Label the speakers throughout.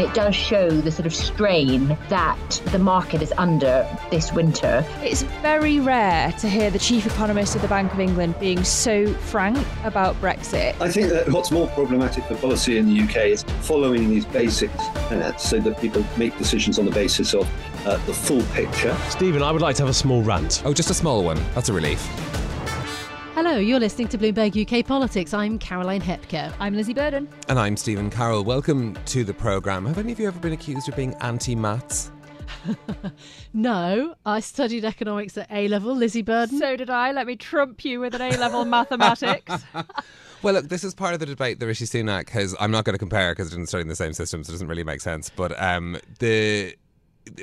Speaker 1: It does show the sort of strain that the market is under this winter.
Speaker 2: It's very rare to hear the chief economist of the Bank of England being so frank about Brexit.
Speaker 3: I think that what's more problematic for policy in the UK is following these basics uh, so that people make decisions on the basis of uh, the full picture.
Speaker 4: Stephen, I would like to have a small rant.
Speaker 5: Oh, just a small one. That's a relief.
Speaker 6: Hello, you're listening to Bloomberg UK Politics. I'm Caroline Hepker.
Speaker 2: I'm Lizzy Burden.
Speaker 5: And I'm Stephen Carroll. Welcome to the programme. Have any of you ever been accused of being anti maths?
Speaker 6: no, I studied economics at A level, Lizzy Burden.
Speaker 2: So did I. Let me trump you with an A level mathematics.
Speaker 5: Well, look, this is part of the debate that Rishi Sunak has. I'm not going to compare because I didn't study in the same system, so it doesn't really make sense. But um, the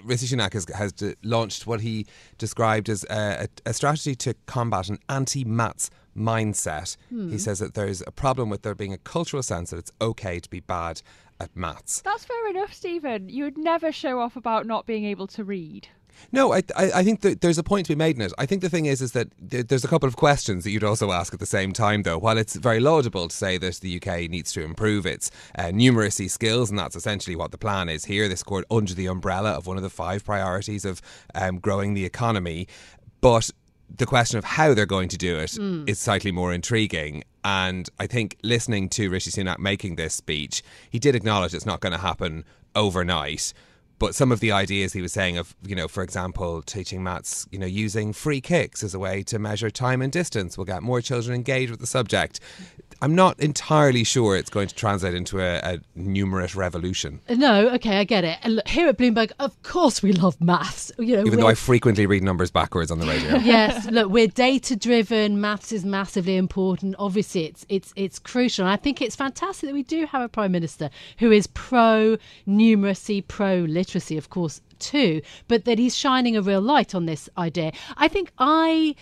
Speaker 5: Rishi Sunak has, has launched what he described as a, a strategy to combat an anti-maths mindset. Hmm. He says that there's a problem with there being a cultural sense that it's okay to be bad at maths.
Speaker 2: That's fair enough, Stephen. You would never show off about not being able to read.
Speaker 5: No, I, I, think that there's a point to be made in it. I think the thing is, is that there's a couple of questions that you'd also ask at the same time, though. While it's very laudable to say that the UK needs to improve its uh, numeracy skills, and that's essentially what the plan is here, this court under the umbrella of one of the five priorities of um, growing the economy, but the question of how they're going to do it mm. is slightly more intriguing. And I think listening to Rishi Sunak making this speech, he did acknowledge it's not going to happen overnight. But some of the ideas he was saying of, you know, for example, teaching maths, you know, using free kicks as a way to measure time and distance will get more children engaged with the subject. I'm not entirely sure it's going to translate into a, a numerate revolution.
Speaker 6: No, okay, I get it. And look, here at Bloomberg, of course, we love maths. You know,
Speaker 5: even though I frequently read numbers backwards on the radio.
Speaker 6: yes, look, we're data driven. Maths is massively important. Obviously, it's it's it's crucial. And I think it's fantastic that we do have a prime minister who is pro numeracy, pro literacy, of course, too, but that he's shining a real light on this idea. I think I.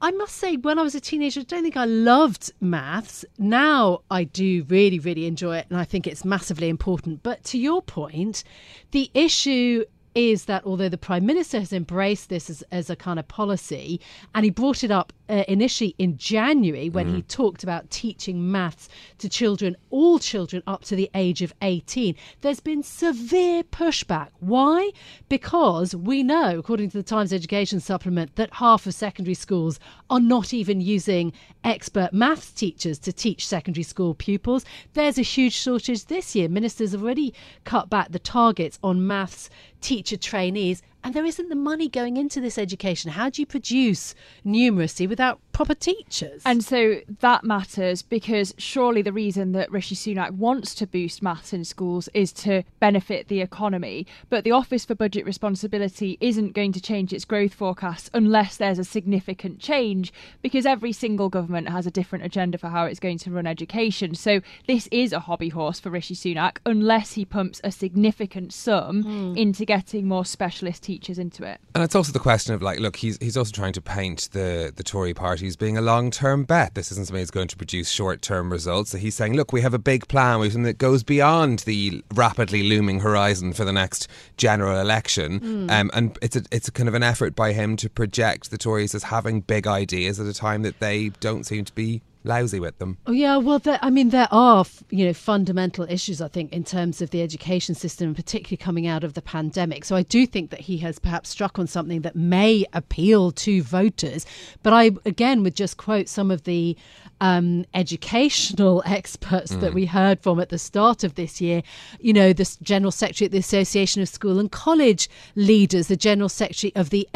Speaker 6: I must say, when I was a teenager, I don't think I loved maths. Now I do really, really enjoy it, and I think it's massively important. But to your point, the issue is that although the Prime Minister has embraced this as, as a kind of policy, and he brought it up uh, initially in January when mm. he talked about teaching maths to children, all children up to the age of 18, there's been severe pushback. Why? Because we know, according to the Times Education Supplement, that half of secondary schools are not even using expert maths teachers to teach secondary school pupils. There's a huge shortage this year. Ministers have already cut back the targets on maths teacher trainees and there isn't the money going into this education. How do you produce numeracy without proper teachers?
Speaker 2: And so that matters because surely the reason that Rishi Sunak wants to boost maths in schools is to benefit the economy. But the Office for Budget Responsibility isn't going to change its growth forecasts unless there's a significant change because every single government has a different agenda for how it's going to run education. So this is a hobby horse for Rishi Sunak unless he pumps a significant sum mm. into getting more specialist teachers features into it.
Speaker 5: And it's also the question of like, look, he's he's also trying to paint the the Tory party as being a long term bet. This isn't something that's going to produce short term results. So he's saying, look, we have a big plan, we have something that goes beyond the rapidly looming horizon for the next general election. Mm. Um, and it's a it's a kind of an effort by him to project the Tories as having big ideas at a time that they don't seem to be lousy with them.
Speaker 6: Oh yeah, well, there, I mean, there are you know fundamental issues I think in terms of the education system, particularly coming out of the pandemic. So I do think that he has perhaps struck on something that may appeal to voters. But I again would just quote some of the um, educational experts mm. that we heard from at the start of this year. You know, the General Secretary at the Association of School and College Leaders, the General Secretary of the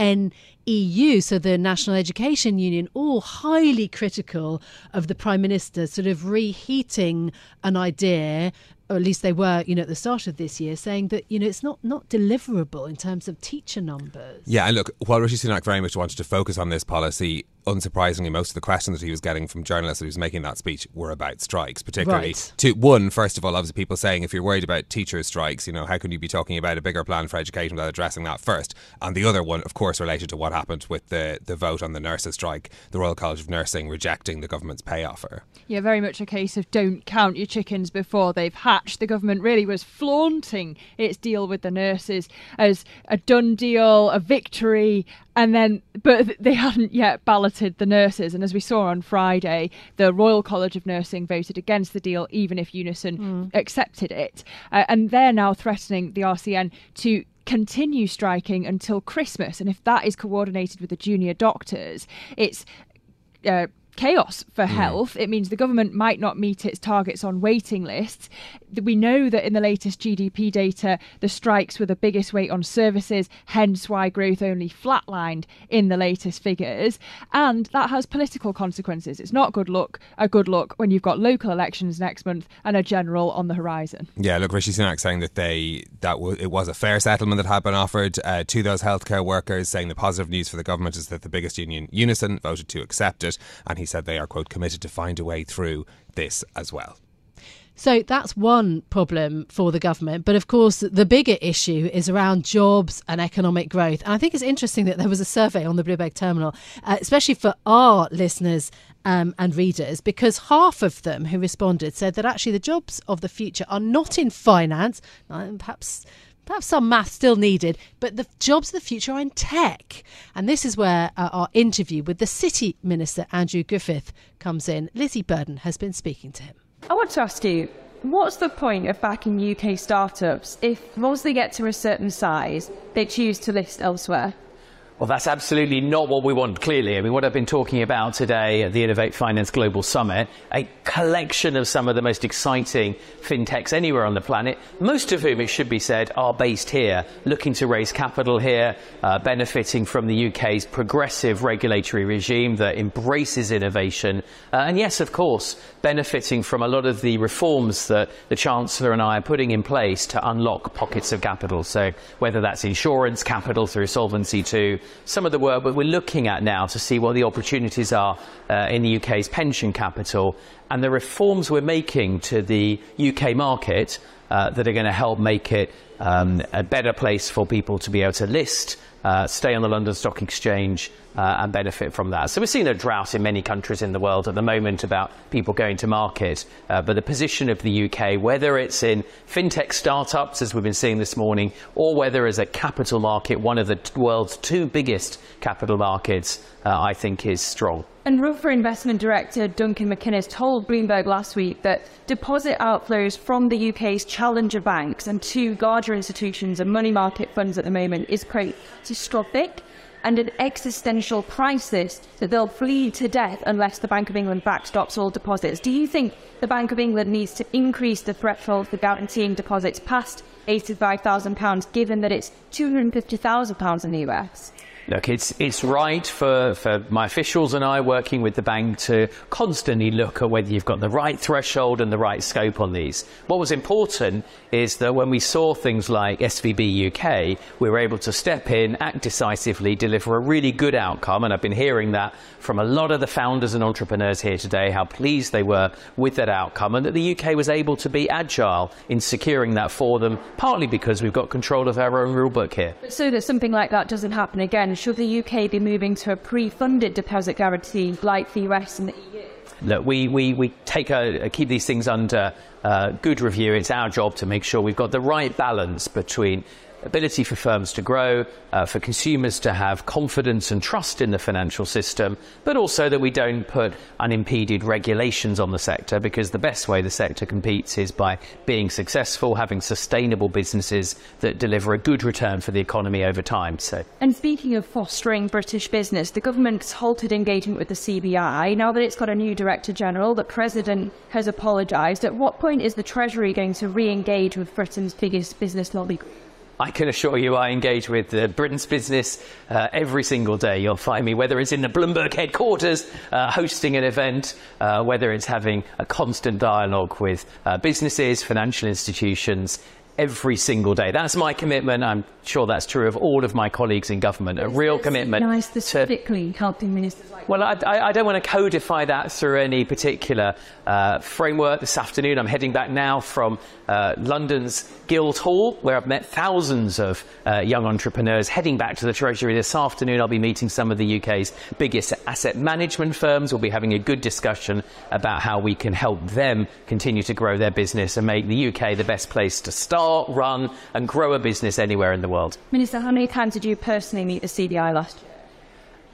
Speaker 6: NEU, so the National Education Union, all highly critical of the Prime Minister sort of reheating an idea or at least they were, you know, at the start of this year, saying that you know it's not not deliverable in terms of teacher numbers.
Speaker 5: Yeah, and look, while Rishi Sunak very much wanted to focus on this policy, unsurprisingly, most of the questions that he was getting from journalists who was making that speech were about strikes, particularly
Speaker 6: Right.
Speaker 5: to one, first of all, obviously people saying if you're worried about teachers' strikes, you know, how can you be talking about a bigger plan for education without addressing that first? And the other one, of course, related to what happened with the, the vote on the nurses strike, the Royal College of Nursing rejecting the government's pay offer.
Speaker 2: Yeah, very much a case of don't count your chickens before they've hatched. The government really was flaunting its deal with the nurses as a done deal, a victory, and then, but they hadn't yet balloted the nurses. And as we saw on Friday, the Royal College of Nursing voted against the deal, even if Unison accepted it. Uh, and they're now threatening the RCN to continue striking until Christmas. And if that is coordinated with the junior doctors, it's uh, chaos for health. It means the government might not meet its targets on waiting lists. We know that in the latest GDP data, the strikes were the biggest weight on services, hence why growth only flatlined in the latest figures. And that has political consequences. It's not good luck, a good look when you've got local elections next month and a general on the horizon.
Speaker 5: Yeah, look, Rishi Sunak saying that they that w- it was a fair settlement that had been offered uh, to those healthcare workers, saying the positive news for the government is that the biggest union, Unison, voted to accept it, and he said they are quote committed to find a way through this as well.
Speaker 6: So that's one problem for the government. But of course, the bigger issue is around jobs and economic growth. And I think it's interesting that there was a survey on the Bloomberg terminal, uh, especially for our listeners um, and readers, because half of them who responded said that actually the jobs of the future are not in finance, perhaps. Perhaps some math still needed, but the jobs of the future are in tech. And this is where uh, our interview with the City Minister, Andrew Griffith, comes in. Lizzy Burden has been speaking to him.
Speaker 7: I want to ask you, what's the point of backing UK startups if once they get to a certain size, they choose to list elsewhere?
Speaker 8: Well, that's absolutely not what we want, clearly. I mean, what I've been talking about today at the Innovate Finance Global Summit, a collection of some of the most exciting fintechs anywhere on the planet, most of whom, it should be said, are based here, looking to raise capital here, uh, benefiting from the UK's progressive regulatory regime that embraces innovation. Uh, and yes, of course, benefiting from a lot of the reforms that the Chancellor and I are putting in place to unlock pockets of capital. So whether that's insurance capital through Solvency II, some of the work that we're looking at now to see what the opportunities are uh, in the UK's pension capital and the reforms we're making to the UK market uh, that are going to help make it um, a better place for people to be able to list, uh, stay on the London Stock Exchange, uh, and benefit from that. So we're seeing a drought in many countries in the world at the moment about people going to market. Uh, but the position of the UK, whether it's in fintech startups, as we've been seeing this morning, or whether as a capital market, one of the world's two biggest capital markets, uh, I think is strong.
Speaker 7: And Ruffer Investment Director Duncan MacInnes told Bloomberg last week that deposit outflows from the UK's challenger banks and two larger institutions and money market funds at the moment is quite catastrophic and an existential crisis that they'll bleed to death unless the Bank of England backstops all deposits. Do you think the Bank of England needs to increase the threshold for guaranteeing deposits past £85,000 given that it's £250,000 in the US?
Speaker 8: Look, it's, it's right for, for my officials and I working with the bank to constantly look at whether you've got the right threshold and the right scope on these. What was important is that when we saw things like SVB UK, we were able to step in, act decisively, deliver a really good outcome. And I've been hearing that from a lot of the founders and entrepreneurs here today, how pleased they were with that outcome and that the UK was able to be agile in securing that for them, partly because we've got control of our own rule book here.
Speaker 7: So that something like that doesn't happen again, should the UK be moving to a pre-funded deposit guarantee like the US and the EU?
Speaker 8: Look, we, we, we take a, keep these things under uh, good review. It's our job to make sure we've got the right balance between ability for firms to grow, uh, for consumers to have confidence and trust in the financial system, but also that we don't put unimpeded regulations on the sector because the best way the sector competes is by being successful, having sustainable businesses that deliver a good return for the economy over time. So
Speaker 7: And speaking of fostering British business, the government's halted engagement with the CBI. Now that it's got a new Director General, the President has apologised. At what point is the Treasury going to re engage with Britain's biggest business lobby?
Speaker 8: I can assure you I engage with uh, Britain's business uh, every single day. You'll find me, whether it's in the Bloomberg headquarters uh, hosting an event, uh, whether it's having a constant dialogue with uh, businesses, financial institutions, every single day. That's my commitment. I'm sure that's true of all of my colleagues in government. A real commitment.
Speaker 7: Nice specifically helping ministers like
Speaker 8: Well, I, I, I don't want to codify that through any particular uh, framework. This afternoon, I'm heading back now from uh, London's Guildhall, where I've met thousands of uh, young entrepreneurs. Heading back to the Treasury this afternoon, I'll be meeting some of the UK's biggest asset management firms. We'll be having a good discussion about how we can help them continue to grow their business and make the UK the best place to start, run, and grow a business anywhere in the world.
Speaker 7: Minister, how many times did you personally meet the CBI last year?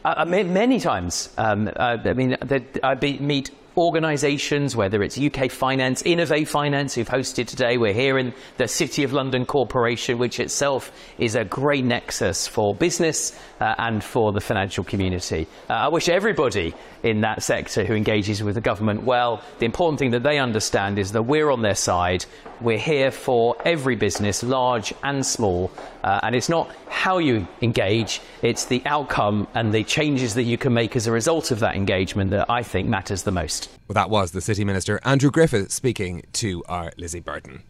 Speaker 8: Uh, many times. Um, uh, I mean, I be, meet organisations, whether it's UK Finance, Innovate Finance, who've hosted today. We're here in the City of London Corporation, which itself is a great nexus for business uh, and for the financial community. Uh, I wish everybody in that sector who engages with the government well. The important thing that they understand is that we're on their side. We're here for every business, large and small. Uh, and it's not how you engage, it's the outcome and the changes that you can make as a result of that engagement that I think matters the most.
Speaker 5: Well, that was the City Minister, Andrew Griffith, speaking to our Lizzy Burden.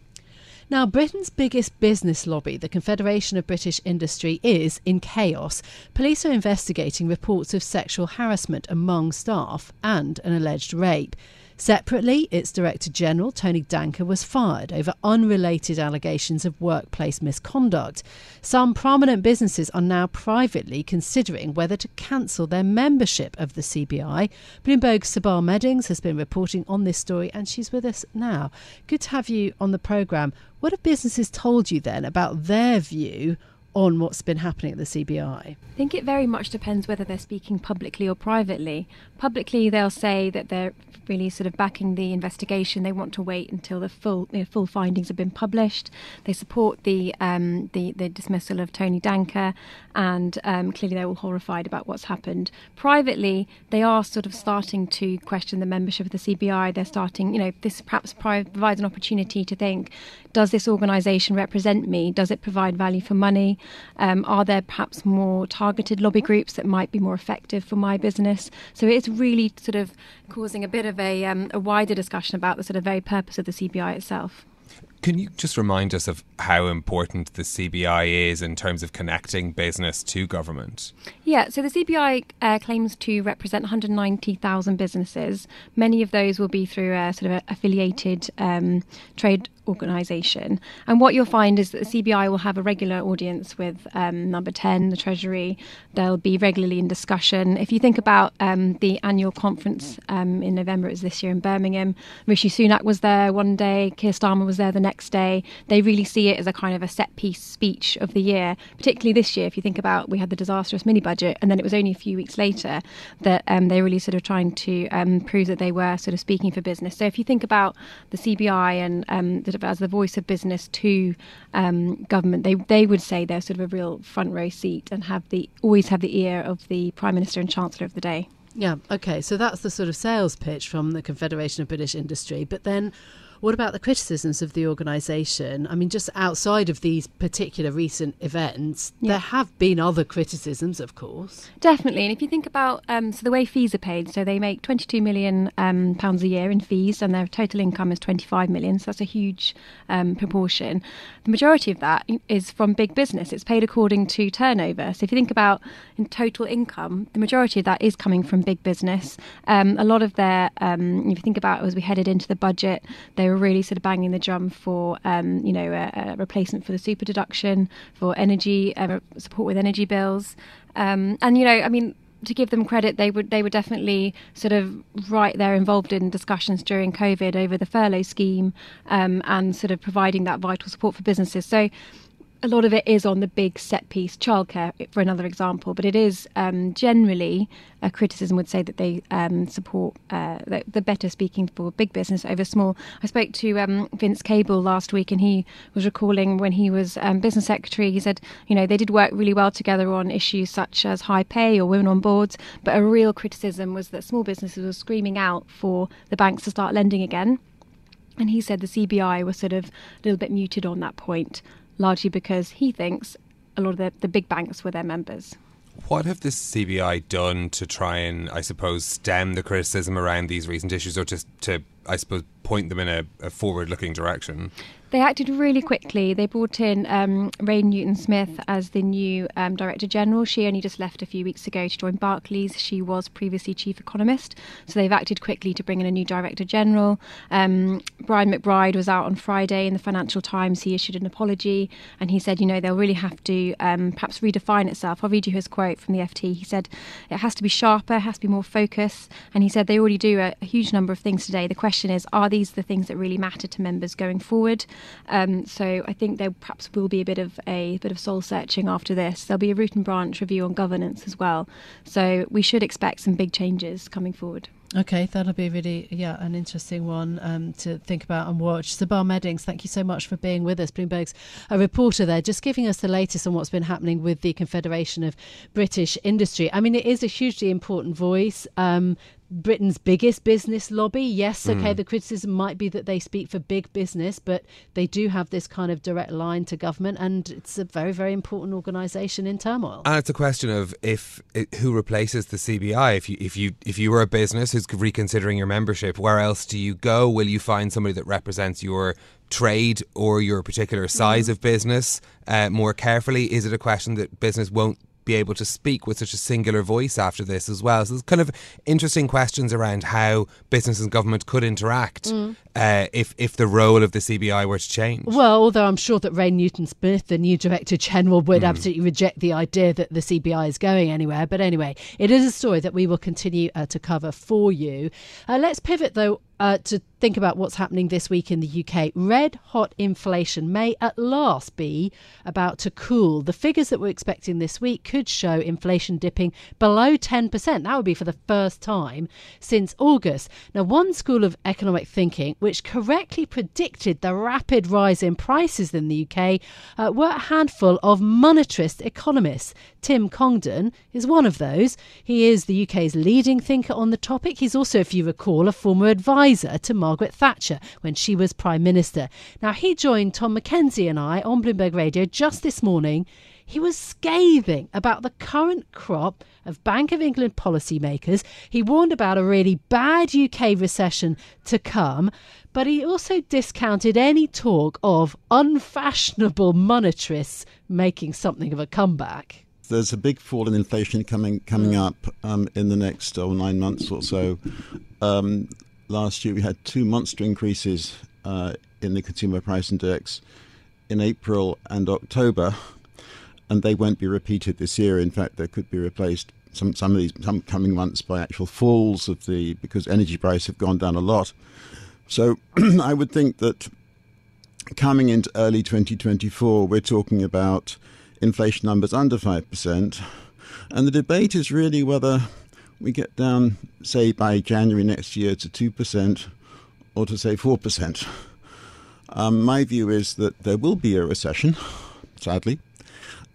Speaker 6: Now, Britain's biggest business lobby, the Confederation of British Industry, is in chaos. Police are investigating reports of sexual harassment among staff and an alleged rape. Separately, its Director General, Tony Danker, was fired over unrelated allegations of workplace misconduct. Some prominent businesses are now privately considering whether to cancel their membership of the CBI. Bloomberg's Sabah Meddings has been reporting on this story and she's with us now. Good to have you on the programme. What have businesses told you then about their view on what's been happening at the CBI?
Speaker 9: I think it very much depends whether they're speaking publicly or privately. Publicly, they'll say that they're really sort of backing the investigation. They want to wait until the full you know, full findings have been published. They support the um, the, the dismissal of Tony Danker, and um, clearly they're all horrified about what's happened. Privately, they are sort of starting to question the membership of the CBI. They're starting, you know, this perhaps provides an opportunity to think: Does this organisation represent me? Does it provide value for money? Um, are there perhaps more targeted lobby groups that might be more effective for my business? So it's really sort of causing a bit of a, um, a wider discussion about the sort of very purpose of the CBI itself.
Speaker 5: Can you just remind us of how important the CBI is in terms of connecting business to government?
Speaker 9: Yeah, so the CBI uh, claims to represent 190,000 businesses. Many of those will be through a sort of affiliated um, trade organisation. And what you'll find is that the CBI will have a regular audience with um, Number 10, the Treasury. They'll be regularly in discussion. If you think about um, the annual conference um, in November, it was this year in Birmingham, Rishi Sunak was there one day, Keir Starmer was there the next day. They really see it as a kind of a set piece speech of the year, particularly this year. If you think about, we had the disastrous mini budget, and then it was only a few weeks later that um, they really sort of trying to um, prove that they were sort of speaking for business. So if you think about the CBI and um, the as the voice of business to um, government, they they would say they're sort of a real front row seat and have the always have the ear of the prime minister and chancellor of the day.
Speaker 6: Yeah, okay. So that's the sort of sales pitch from the Confederation of British Industry. But then what about the criticisms of the organisation? I mean, just outside of these particular recent events, yeah. there have been other criticisms, of course.
Speaker 9: Definitely. And if you think about um, so the way fees are paid, so they make 22 million um, pounds a year in fees, and their total income is 25 million. So that's a huge um, proportion. The majority of that is from big business. It's paid according to turnover. So if you think about in total income, the majority of that is coming from big business. Um, a lot of their, um, if you think about as we headed into the budget, they they were really sort of banging the drum for, um, you know, a, a, replacement for the super deduction, for energy uh, support with energy bills, um, and you know, I mean, to give them credit, they would they were definitely sort of right there involved in discussions during COVID over the furlough scheme um, and sort of providing that vital support for businesses. So a lot of it is on the big set piece, childcare, for another example, but it is um, generally a criticism would say that they um, support uh, the, the, better speaking for big business over small. I spoke to um, Vince Cable last week, and he was recalling when he was um, business secretary. He said, you know, they did work really well together on issues such as high pay or women on boards, but a real criticism was that small businesses were screaming out for the banks to start lending again. And he said the CBI was sort of a little bit muted on that point largely because he thinks a lot of the, the big banks were their members.
Speaker 5: What have the CBI done to try and, I suppose, stem the criticism around these recent issues, or just to, I suppose, point them in a, a forward-looking direction?
Speaker 9: They acted really quickly. They brought in um, Rain Newton Smith as the new um, Director General. She only just left a few weeks ago to join Barclays. She was previously Chief Economist. So they've acted quickly to bring in a new Director General. Um, Brian McBride was out on Friday in the Financial Times. He issued an apology and he said, you know, they'll really have to um, perhaps redefine itself. I'll read you his quote from the FT. He said, it has to be sharper, has to be more focused. And he said they already do a, a huge number of things today. The question is, are these the things that really matter to members going forward? Um, so I think there perhaps will be a bit of a bit of soul searching after this. There'll be a root and branch review on governance as well. So we should expect some big changes coming forward.
Speaker 6: Okay, that'll be really yeah an interesting one um, to think about and watch. Sabah Meddings, thank you so much for being with us. Bloomberg's a reporter there, just giving us the latest on what's been happening with the Confederation of British Industry. I mean, it is a hugely important voice. Um, Britain's biggest business lobby. Yes, okay, mm. the criticism might be that they speak for big business, but they do have this kind of direct line to government, and it's a very, very important organisation in turmoil.
Speaker 5: And it's a question of if it, who replaces the CBI. If you if you if you were a business who's reconsidering your membership, where else do you go? Will you find somebody that represents your trade or your particular size mm. of business uh, more carefully? Is it a question that business won't be able to speak with such a singular voice after this as well. So there's kind of interesting questions around how business and government could interact mm. uh, if if the role of the CBI were to change.
Speaker 6: Well, although I'm sure that Rain Newton Smith, the new Director General, would mm. absolutely reject the idea that the CBI is going anywhere. But anyway, it is a story that we will continue uh, to cover for you. Uh, let's pivot though uh, to think about what's happening this week in the UK. Red hot inflation may at last be about to cool. The figures that we're expecting this week could show inflation dipping below 10%. That would be for the first time since August. Now, one school of economic thinking which correctly predicted the rapid rise in prices in the UK uh, were a handful of monetarist economists. Tim Congdon is one of those. He is the UK's leading thinker on the topic. He's also, if you recall, a former advisor to Margaret Thatcher when she was Prime Minister. Now, he joined Tom Mackenzie and I on Bloomberg Radio just this morning. He was scathing about the current crop of Bank of England policymakers. He warned about a really bad UK recession to come, but he also discounted any talk of unfashionable monetarists making something of a comeback
Speaker 10: there's a big fall in inflation coming coming mm. up um, in the next oh, nine months or so. Um, last year we had two monster increases uh, in the consumer price index in April and October, and they won't be repeated this year. In fact, they could be replaced some some of these some coming months by actual falls of the because energy prices have gone down a lot. So I would think that coming into early 2024, we're talking about inflation numbers under five percent, and the debate is really whether we get down, say, by January next year to 2% or to, say, 4%. Um, my view is that there will be a recession, sadly,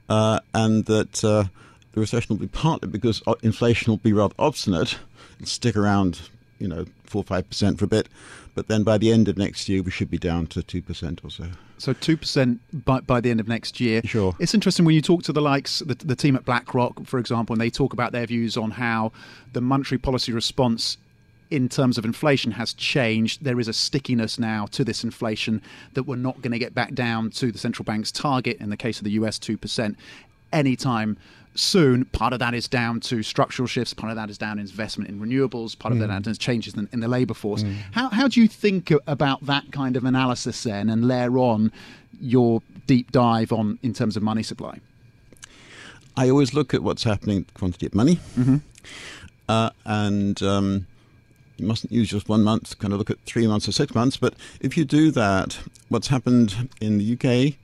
Speaker 10: uh, and that uh, the recession will be partly because inflation will be rather obstinate and stick around, you know, 4 or 5% for a bit, but then by the end of next year, we should be down to 2% or so.
Speaker 11: So 2% by, by the end of next year.
Speaker 10: Sure.
Speaker 11: It's interesting when you talk to the likes, the, the team at BlackRock, for example, and they talk about their views on how the monetary policy response in terms of inflation has changed. There is a stickiness now to this inflation that we're not going to get back down to the central bank's target in the case of the US 2% anytime soon. Part of that is down to structural shifts. Part of that is down in investment in renewables. Part mm. of that is changes in, in, the labour force. Mm. How, how do you think about that kind of analysis then and layer on your deep dive on in terms of money supply?
Speaker 10: I always look at what's happening, quantity of money, mm-hmm. uh, and um, you mustn't use just one month. Kind of look at three months or six months. But if you do that, what's happened in the UK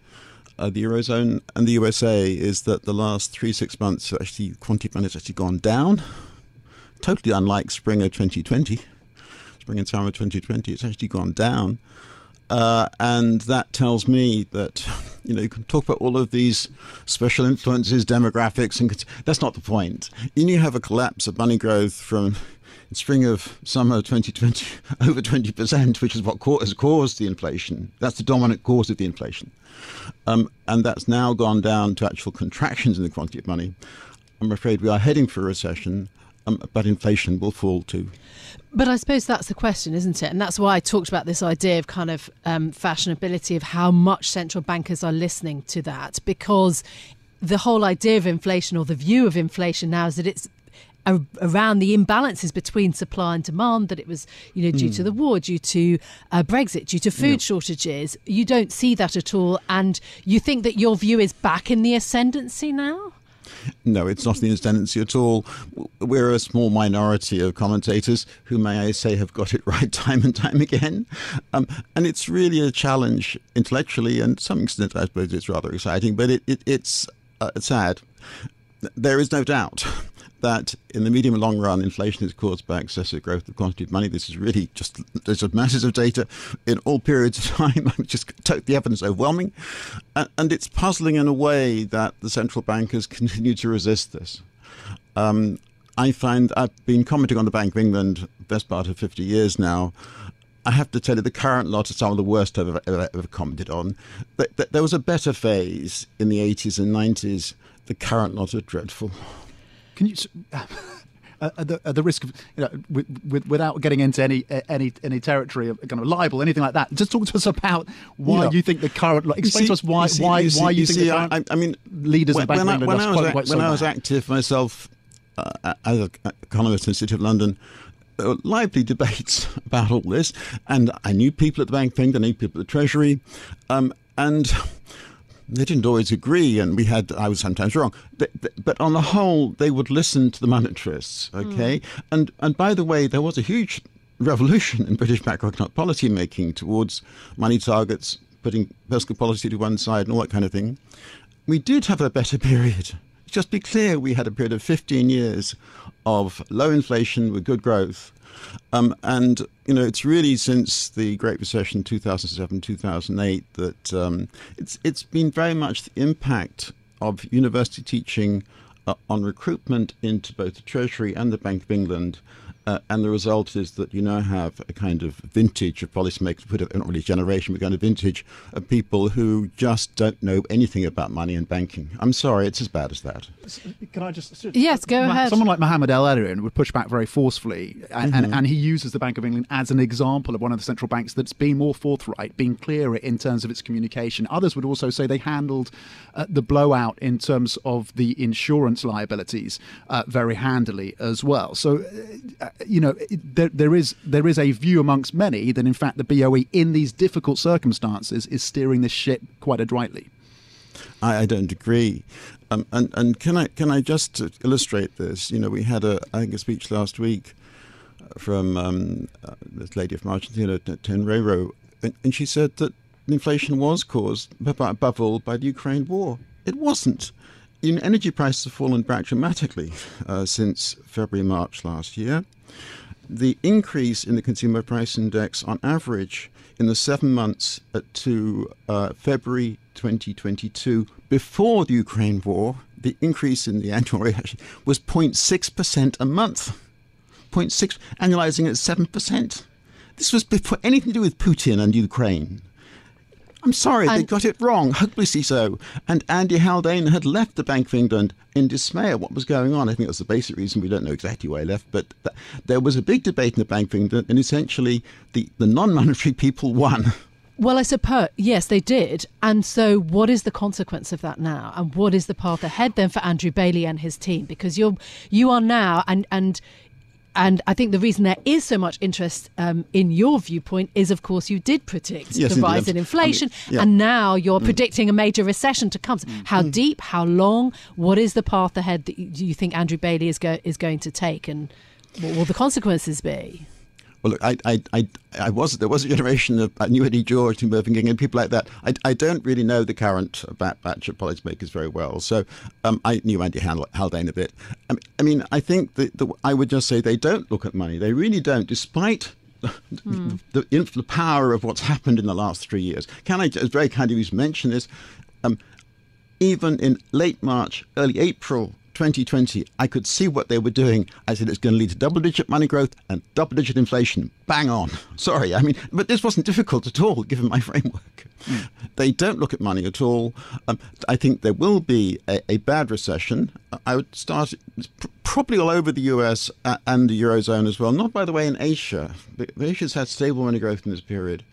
Speaker 10: uh, the eurozone and the USA is that the last three six months actually quantitative money has actually gone down. Totally unlike spring of 2020, spring and summer 2020, it's actually gone down. Uh, and that tells me that you know you can talk about all of these special influences, demographics, and that's not the point. You have a collapse of money growth from spring of summer 2020 over 20 percent, which is what has caused the inflation. That's the dominant cause of the inflation. Um, and that's now gone down to actual contractions in the quantity of money. I'm afraid we are heading for a recession. um, but inflation will fall too.
Speaker 6: But I suppose that's the question, isn't it? And that's why I talked about this idea of kind of um, fashionability of how much central bankers are listening to that, because the whole idea of inflation or the view of inflation now is that it's around the imbalances between supply and demand that it was you know due mm. to the war due to uh, brexit due to food shortages you don't see that at all and you think that your view is back in the ascendancy now
Speaker 10: no, it's not the ascendancy at all. We're a small minority of commentators who, may I say, have got it right time and time again. Um, and it's really a challenge intellectually, and to some extent, I suppose it's rather exciting, but it, it, it's uh, sad. There is no doubt that in the medium and long run, inflation is caused by excessive growth of quantity of money. This is really just there's a masses of data in all periods of time. I'm just the evidence overwhelming, and, and, it's puzzling in a way that the central bankers continue to resist this. Um, I find I've been commenting on the Bank of England best part of 50 years now. I have to tell you, the current lot are some of the worst I've ever, ever, ever commented on. But, there was a better phase in the 80s and 90s. The current lot are dreadful.
Speaker 11: Can you? at, the, at the risk of you know, with, with, without getting into any any any territory of kind of libel, anything like that, just talk to us about why yeah. you think the current. Like, explain see, to us why you see, why you, see, why you, you think see, I, I, mean
Speaker 10: leaders when, when, of I, when, I was, quite, when so I was active myself uh, as an economist in the City of London. There were lively debates about all this, and I knew people at the Bank of England, I knew people at the Treasury, um, and they didn't always agree, and we had I was sometimes wrong. But, but on the whole, they would listen to the monetarists. Okay, mm. and and by the way, there was a huge revolution in British macroeconomic policy making towards money targets, putting fiscal policy to one side, and all that kind of thing. We did have a better period. Just be clear, we had a period of 15 years of low inflation with good growth um, and you know, it's really since the Great Recession, 2007, 2008, that um, it's it's been very much the impact of university teaching uh, on recruitment into both the Treasury and the Bank of England uh, and the result is that you now have a kind of vintage of policymakers, put it not really generation, but kind of vintage of people who just don't know anything about money and banking. I'm sorry, it's as bad as that.
Speaker 11: Can I just?
Speaker 6: Yes, go ahead.
Speaker 11: Someone like Mohamed El-Erian would push back very forcefully, and, mm-hmm. and, and, he uses the Bank of England as an example of one of the central banks that's been more forthright, being clearer in terms of its communication. Others would also say they handled uh, the blowout in terms of the insurance liabilities uh, very handily as well. So uh, you know, there, there is there is a view amongst many that in fact the BOE in these difficult circumstances is steering this ship quite adroitly.
Speaker 10: I, I don't agree. Um, and and can I can I just illustrate this? You know, we had a I think a speech last week from um, uh, this lady from Argentina, Tenreiro, and, and she said that inflation was caused above all by the Ukraine war. It wasn't. You know, energy prices have fallen back dramatically uh, since February March last year the increase in the consumer price index on average in the seven months to uh, February 2022 before the Ukraine war, the increase in the annual rate was 0.6% a month. 0.6, annualizing at 7%. This was before anything to do with Putin and Ukraine. I'm sorry, and they got it wrong, hopelessly so. And Andy Haldane had left the Bank of England in dismay at what was going on. I think that's the basic reason. We don't know exactly why he left, but th- there was a big debate in the Bank of England, and essentially the, the non monetary people won.
Speaker 6: Well, I suppose, yes, they did. And so, what is the consequence of that now? And what is the path ahead then for Andrew Bailey and his team? Because you're, you are now, and, and and I think the reason there is so much interest um, in your viewpoint is, of course, you did predict yes, the rise in inflation, I mean, yeah. and now you're mm. predicting a major recession to come. Mm. How mm. deep? How long? What is the path ahead that you think Andrew Bailey is, go- is going to take, and what will the consequences be?
Speaker 10: Well, look, I, I, I, I was there was a generation of I knew Eddie George and Mervyn King and people like that. I, I don't really know the current batch of policymakers very well, so um, I knew Andy Haldane a bit. I mean, I, mean, I think that the, I would just say they don't look at money. They really don't, despite mm. the, the, the, power of what's happened in the last three years. Can I just very kindly mention this? Um, even in late March, early April 2020, I could see what they were doing. I said it's going to lead to double digit money growth and double digit inflation. Bang on. Sorry, I mean, but this wasn't difficult at all given my framework. Mm. They don't look at money at all. Um, I think there will be a, a bad recession. I would start probably all over the US and the Eurozone as well. Not, by the way, in Asia. Asia's had stable money growth in this period.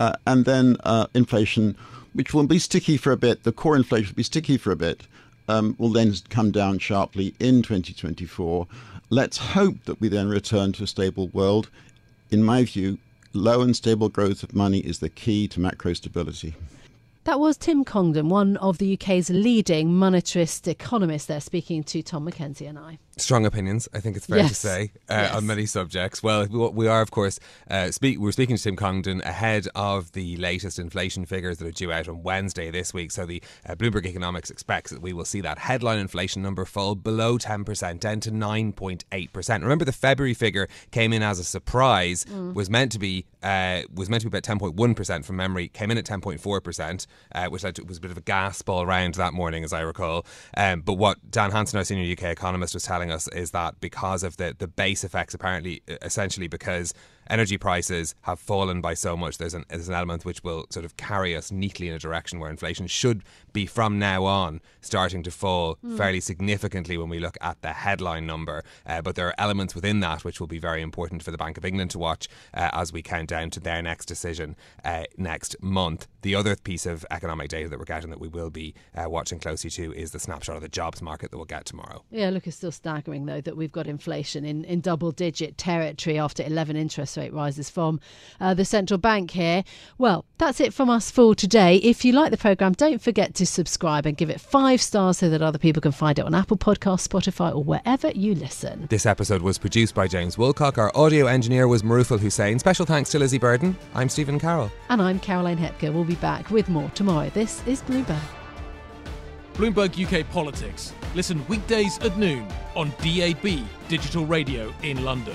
Speaker 10: Uh, and then uh, inflation, which will be sticky for a bit, the core inflation will be sticky for a bit um, will then come down sharply in 2024. Let's hope that we then return to a stable world. In my view, low and stable growth of money is the key to macro stability.
Speaker 6: That was Tim Congdon, one of the UK's leading monetarist economists, there speaking to Tom Mackenzie and I
Speaker 5: strong opinions. I think it's fair
Speaker 6: yes.
Speaker 5: to say uh,
Speaker 6: yes.
Speaker 5: on many subjects. Well, we are of course uh, speak. We're speaking to Tim Congdon ahead of the latest inflation figures that are due out on Wednesday this week. So the uh, Bloomberg Economics expects that we will see that headline inflation number fall below ten percent, down to nine point eight percent. Remember, the February figure came in as a surprise. Mm. Was meant to be uh, was meant to be about ten point one percent from memory. Came in at ten point four percent, uh, which was a bit of a gasp all round that morning, as I recall. Um, but what Dan Hanson, our senior UK economist, was telling telling us is that because of the, the base effects, apparently, essentially because energy prices have fallen by so much, there's an, there's an element which will sort of carry us neatly in a direction where inflation should be from now on starting to fall mm. fairly significantly when we look at the headline number. Uh, but there are elements within that which will be very important for the Bank of England to watch uh, as we count down to their next decision uh, next month. The other piece of economic data that we're getting that we will be uh, watching closely to is the snapshot of the jobs market that we'll get tomorrow.
Speaker 6: Yeah, look, it's still staggering though that we've got inflation in, in double digit territory after 11 interest rate rises from uh, the central bank here. Well, that's it from us for today. If you like the programme, don't forget to subscribe and give it five stars so that other people can find it on Apple Podcasts, Spotify, or wherever you listen.
Speaker 5: This episode was produced by James Woolcock. Our audio engineer was Marufal Hussein. Special thanks to Lizzy Burden. I'm Stephen Carroll.
Speaker 6: And I'm Caroline Hepker. We'll be back with more tomorrow. This is Bloomberg.
Speaker 12: Bloomberg UK Politics. Listen weekdays at noon on DAB Digital Radio in London.